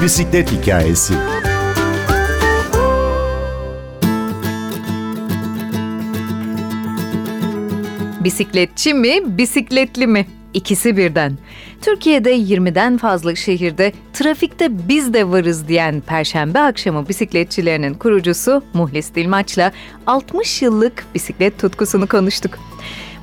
Bir bisiklet hikayesi. Bisikletçi mi, bisikletli mi? İkisi birden. Türkiye'de 20'den fazla şehirde trafikte biz de varız diyen Perşembe akşamı bisikletçilerinin kurucusu Muhlis Dilmaç'la 60 yıllık bisiklet tutkusunu konuştuk.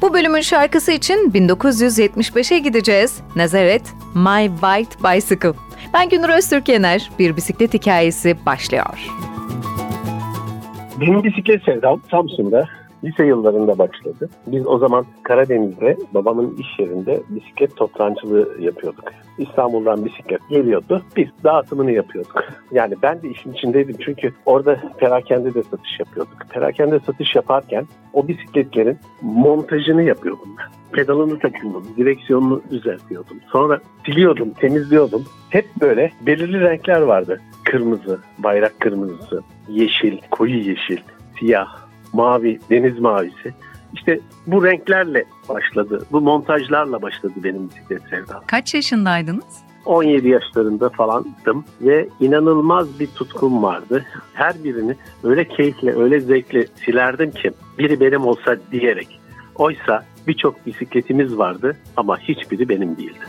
Bu bölümün şarkısı için 1975'e gideceğiz. Nazaret, My White Bicycle. Ben Günür Öztürk Yener. Bir bisiklet hikayesi başlıyor. Benim bisiklet sevdam Samsun'da lise yıllarında başladı. Biz o zaman Karadeniz'de babamın iş yerinde bisiklet toplancılığı yapıyorduk. İstanbul'dan bisiklet geliyordu. Biz dağıtımını yapıyorduk. Yani ben de işin içindeydim çünkü orada perakende de satış yapıyorduk. Perakende satış yaparken o bisikletlerin montajını yapıyordum ben. Pedalını takıyordum, direksiyonunu düzeltiyordum. Sonra siliyordum, temizliyordum. Hep böyle belirli renkler vardı. Kırmızı, bayrak kırmızısı, yeşil, koyu yeşil, siyah, mavi, deniz mavisi. İşte bu renklerle başladı. Bu montajlarla başladı benim bisiklet sevdam. Kaç yaşındaydınız? 17 yaşlarında falandım ve inanılmaz bir tutkum vardı. Her birini öyle keyifle, öyle zevkle silerdim ki biri benim olsa diyerek. Oysa birçok bisikletimiz vardı ama hiçbiri benim değildi.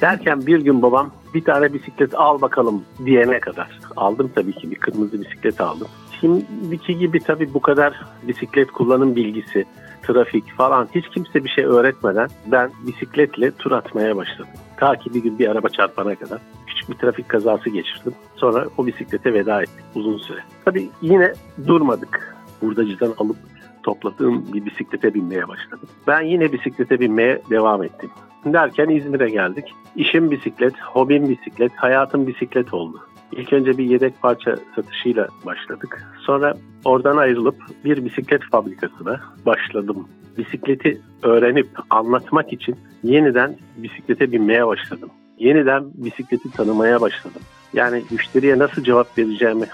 Derken bir gün babam bir tane bisiklet al bakalım diyene kadar. Aldım tabii ki bir kırmızı bisiklet aldım. Şimdiki gibi tabii bu kadar bisiklet kullanım bilgisi, trafik falan hiç kimse bir şey öğretmeden ben bisikletle tur atmaya başladım. Ta ki bir gün bir araba çarpana kadar küçük bir trafik kazası geçirdim. Sonra o bisiklete veda ettik uzun süre. Tabii yine durmadık. Hurdacıdan alıp topladığım bir bisiklete binmeye başladım. Ben yine bisiklete binmeye devam ettim. Derken İzmir'e geldik. İşim bisiklet, hobim bisiklet, hayatım bisiklet oldu. İlk önce bir yedek parça satışıyla başladık. Sonra oradan ayrılıp bir bisiklet fabrikasına başladım. Bisikleti öğrenip anlatmak için yeniden bisiklete binmeye başladım. Yeniden bisikleti tanımaya başladım. Yani müşteriye nasıl cevap vereceğimi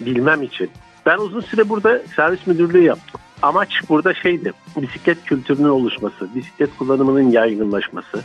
bilmem için. Ben uzun süre burada servis müdürlüğü yaptım. Amaç burada şeydi, bisiklet kültürünün oluşması, bisiklet kullanımının yaygınlaşması.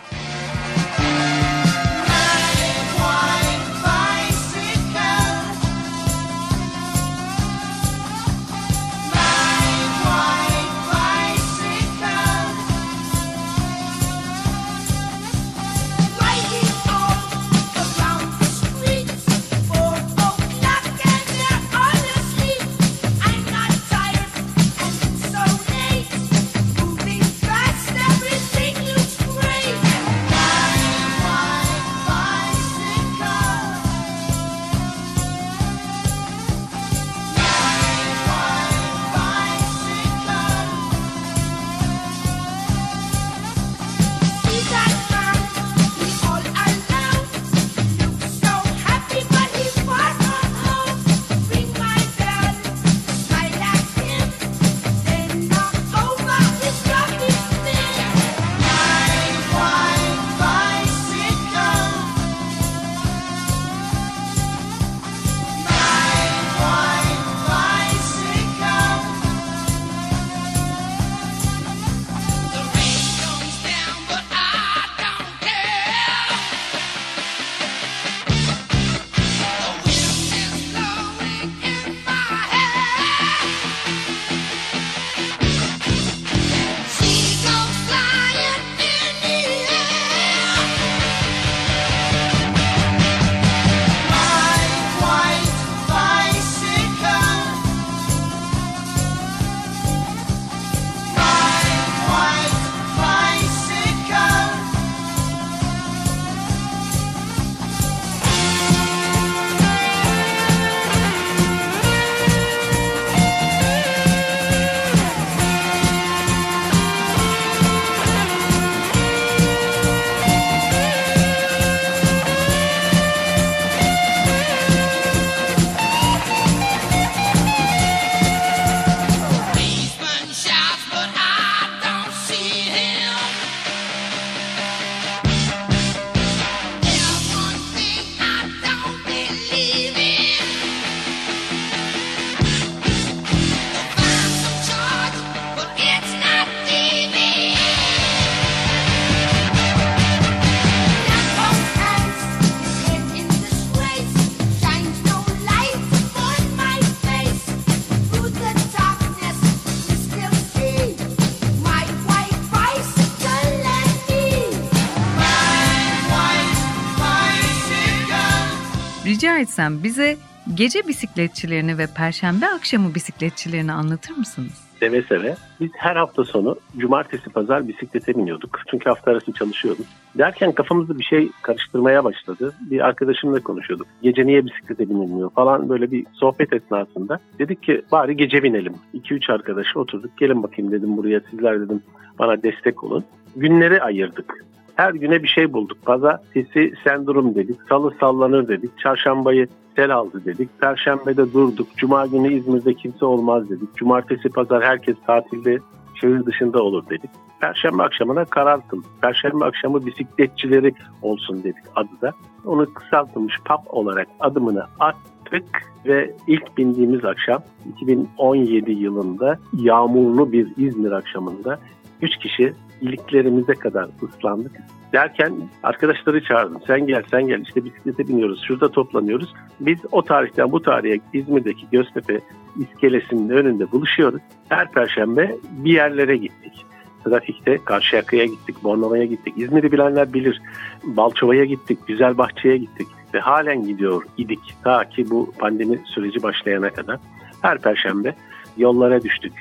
Rica etsem bize gece bisikletçilerini ve perşembe akşamı bisikletçilerini anlatır mısınız? Seve seve. Biz her hafta sonu cumartesi pazar bisiklete biniyorduk. Çünkü hafta arası çalışıyorduk. Derken kafamızda bir şey karıştırmaya başladı. Bir arkadaşımla konuşuyorduk. Gece niye bisiklete binilmiyor falan böyle bir sohbet esnasında. Dedik ki bari gece binelim. 2-3 arkadaş oturduk. Gelin bakayım dedim buraya sizler dedim bana destek olun. Günleri ayırdık. Her güne bir şey bulduk. Pazartesi sendrom dedik. Salı sallanır dedik. Çarşambayı sel aldı dedik. Perşembede durduk. Cuma günü İzmir'de kimse olmaz dedik. Cumartesi pazar herkes tatilde şehir dışında olur dedik. Perşembe akşamına karar. Perşembe akşamı bisikletçileri olsun dedik adı da. Onu kısaltılmış PAP olarak adımını attık ve ilk bindiğimiz akşam 2017 yılında yağmurlu bir İzmir akşamında 3 kişi iliklerimize kadar ıslandık. Derken arkadaşları çağırdım. Sen gel sen gel işte bisiklete biniyoruz. Şurada toplanıyoruz. Biz o tarihten bu tarihe İzmir'deki Göztepe iskelesinin önünde buluşuyoruz. Her perşembe bir yerlere gittik. Trafikte Karşıyaka'ya gittik, Bornova'ya gittik. İzmir'i bilenler bilir. Balçova'ya gittik, Güzelbahçe'ye gittik ve halen gidiyor idik ta ki bu pandemi süreci başlayana kadar. Her perşembe yollara düştük.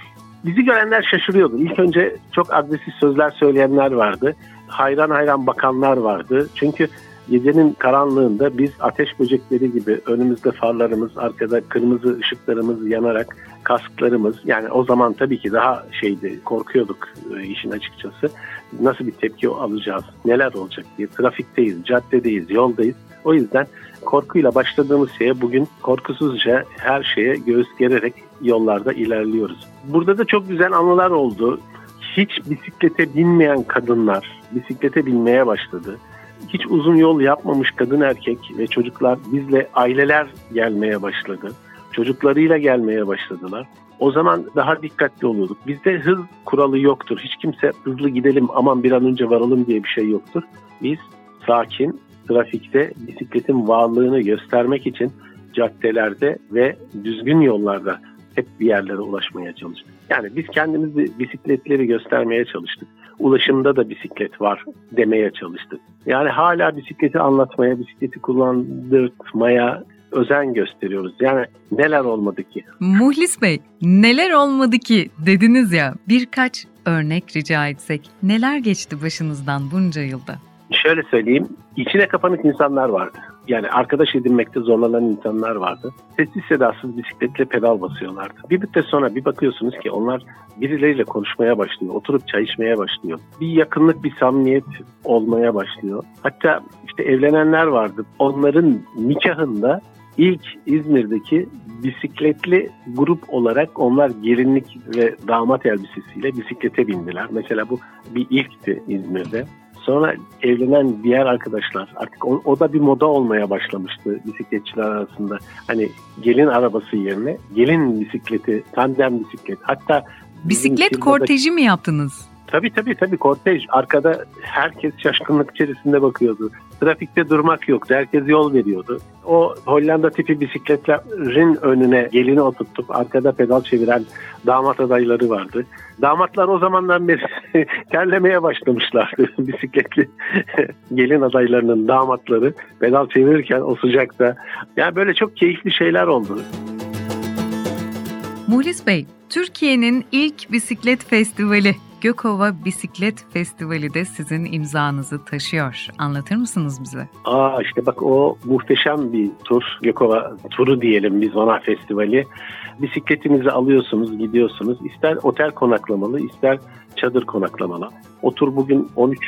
Bizi görenler şaşırıyordu. İlk önce çok agresif sözler söyleyenler vardı. Hayran hayran bakanlar vardı. Çünkü gecenin karanlığında biz ateş böcekleri gibi önümüzde farlarımız, arkada kırmızı ışıklarımız yanarak kasklarımız yani o zaman tabii ki daha şeydi korkuyorduk e, işin açıkçası. Nasıl bir tepki alacağız, neler olacak diye trafikteyiz, caddedeyiz, yoldayız. O yüzden korkuyla başladığımız şeye bugün korkusuzca her şeye göğüs gererek yollarda ilerliyoruz. Burada da çok güzel anılar oldu. Hiç bisiklete binmeyen kadınlar bisiklete binmeye başladı. Hiç uzun yol yapmamış kadın erkek ve çocuklar bizle aileler gelmeye başladı. Çocuklarıyla gelmeye başladılar. O zaman daha dikkatli oluyorduk. Bizde hız kuralı yoktur. Hiç kimse hızlı gidelim aman bir an önce varalım diye bir şey yoktur. Biz sakin, trafikte bisikletin varlığını göstermek için caddelerde ve düzgün yollarda hep bir yerlere ulaşmaya çalıştık. Yani biz kendimizi bisikletleri göstermeye çalıştık. Ulaşımda da bisiklet var demeye çalıştık. Yani hala bisikleti anlatmaya, bisikleti kullandırtmaya özen gösteriyoruz. Yani neler olmadı ki? Muhlis Bey, neler olmadı ki dediniz ya birkaç örnek rica etsek. Neler geçti başınızdan bunca yılda? Şöyle söyleyeyim, içine kapanık insanlar vardı. Yani arkadaş edinmekte zorlanan insanlar vardı. Sessiz sedasız bisikletle pedal basıyorlardı. Bir müddet sonra bir bakıyorsunuz ki onlar birileriyle konuşmaya başlıyor. Oturup çay içmeye başlıyor. Bir yakınlık, bir samimiyet olmaya başlıyor. Hatta işte evlenenler vardı. Onların nikahında ilk İzmir'deki bisikletli grup olarak onlar gelinlik ve damat elbisesiyle bisiklete bindiler. Mesela bu bir ilkti İzmir'de. Sonra evlenen diğer arkadaşlar artık o, o da bir moda olmaya başlamıştı bisikletçiler arasında. Hani gelin arabası yerine gelin bisikleti, tandem bisiklet. Hatta bisiklet korteji mi yaptınız? Tabii tabii tabii kortej. Arkada herkes şaşkınlık içerisinde bakıyordu. Trafikte durmak yoktu. Herkes yol veriyordu. O Hollanda tipi bisikletlerin önüne gelini oturtup arkada pedal çeviren damat adayları vardı. Damatlar o zamandan beri terlemeye başlamışlardı. Bisikletli gelin adaylarının damatları pedal çevirirken o sıcakta. Yani böyle çok keyifli şeyler oldu. Muhlis Bey, Türkiye'nin ilk bisiklet festivali Gökova Bisiklet Festivali de sizin imzanızı taşıyor. Anlatır mısınız bize? Aa işte bak o muhteşem bir tur. Gökova turu diyelim biz ona festivali. Bisikletinizi alıyorsunuz, gidiyorsunuz. İster otel konaklamalı, ister çadır konaklamalı. O tur bugün 13.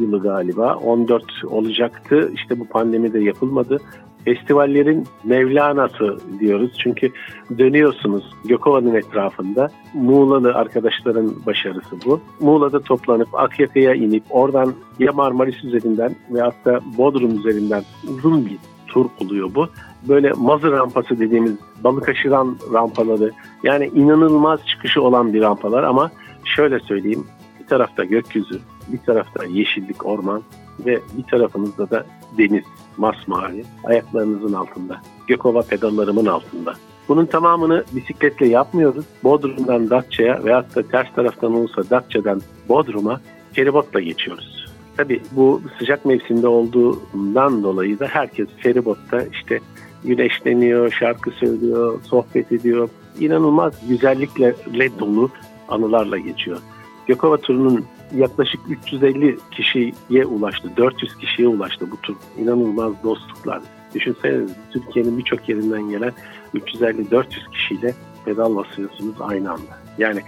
yılı galiba. 14 olacaktı. İşte bu pandemide yapılmadı festivallerin Mevlana'sı diyoruz. Çünkü dönüyorsunuz Gökova'nın etrafında. Muğla'lı arkadaşların başarısı bu. Muğla'da toplanıp Akyaka'ya inip oradan ya Marmaris üzerinden ve hatta Bodrum üzerinden uzun bir tur oluyor bu. Böyle mazı rampası dediğimiz balık aşıran rampaları yani inanılmaz çıkışı olan bir rampalar ama şöyle söyleyeyim bir tarafta gökyüzü, bir tarafta yeşillik, orman ve bir tarafımızda da deniz masmavi ayaklarınızın altında. Gökova pedallarımın altında. Bunun tamamını bisikletle yapmıyoruz. Bodrum'dan Datça'ya veyahut da ters taraftan olursa Datça'dan Bodrum'a feribotla geçiyoruz. Tabii bu sıcak mevsimde olduğundan dolayı da herkes feribotta işte güneşleniyor, şarkı söylüyor, sohbet ediyor. İnanılmaz güzelliklerle dolu anılarla geçiyor. Gökova turunun yaklaşık 350 kişiye ulaştı, 400 kişiye ulaştı bu tur. İnanılmaz dostluklar. Düşünsenize Türkiye'nin birçok yerinden gelen 350-400 kişiyle pedal basıyorsunuz aynı anda. Yani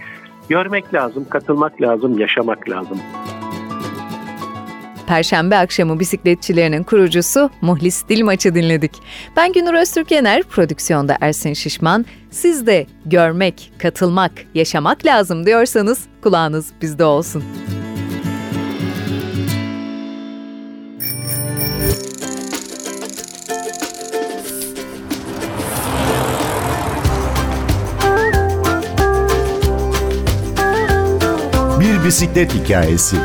görmek lazım, katılmak lazım, yaşamak lazım. Perşembe akşamı bisikletçilerinin kurucusu Muhlis Dilmaç'ı dinledik. Ben Günür Öztürkener, prodüksiyonda Ersin Şişman. Siz de görmek, katılmak, yaşamak lazım diyorsanız kulağınız bizde olsun. Bir bisiklet hikayesi.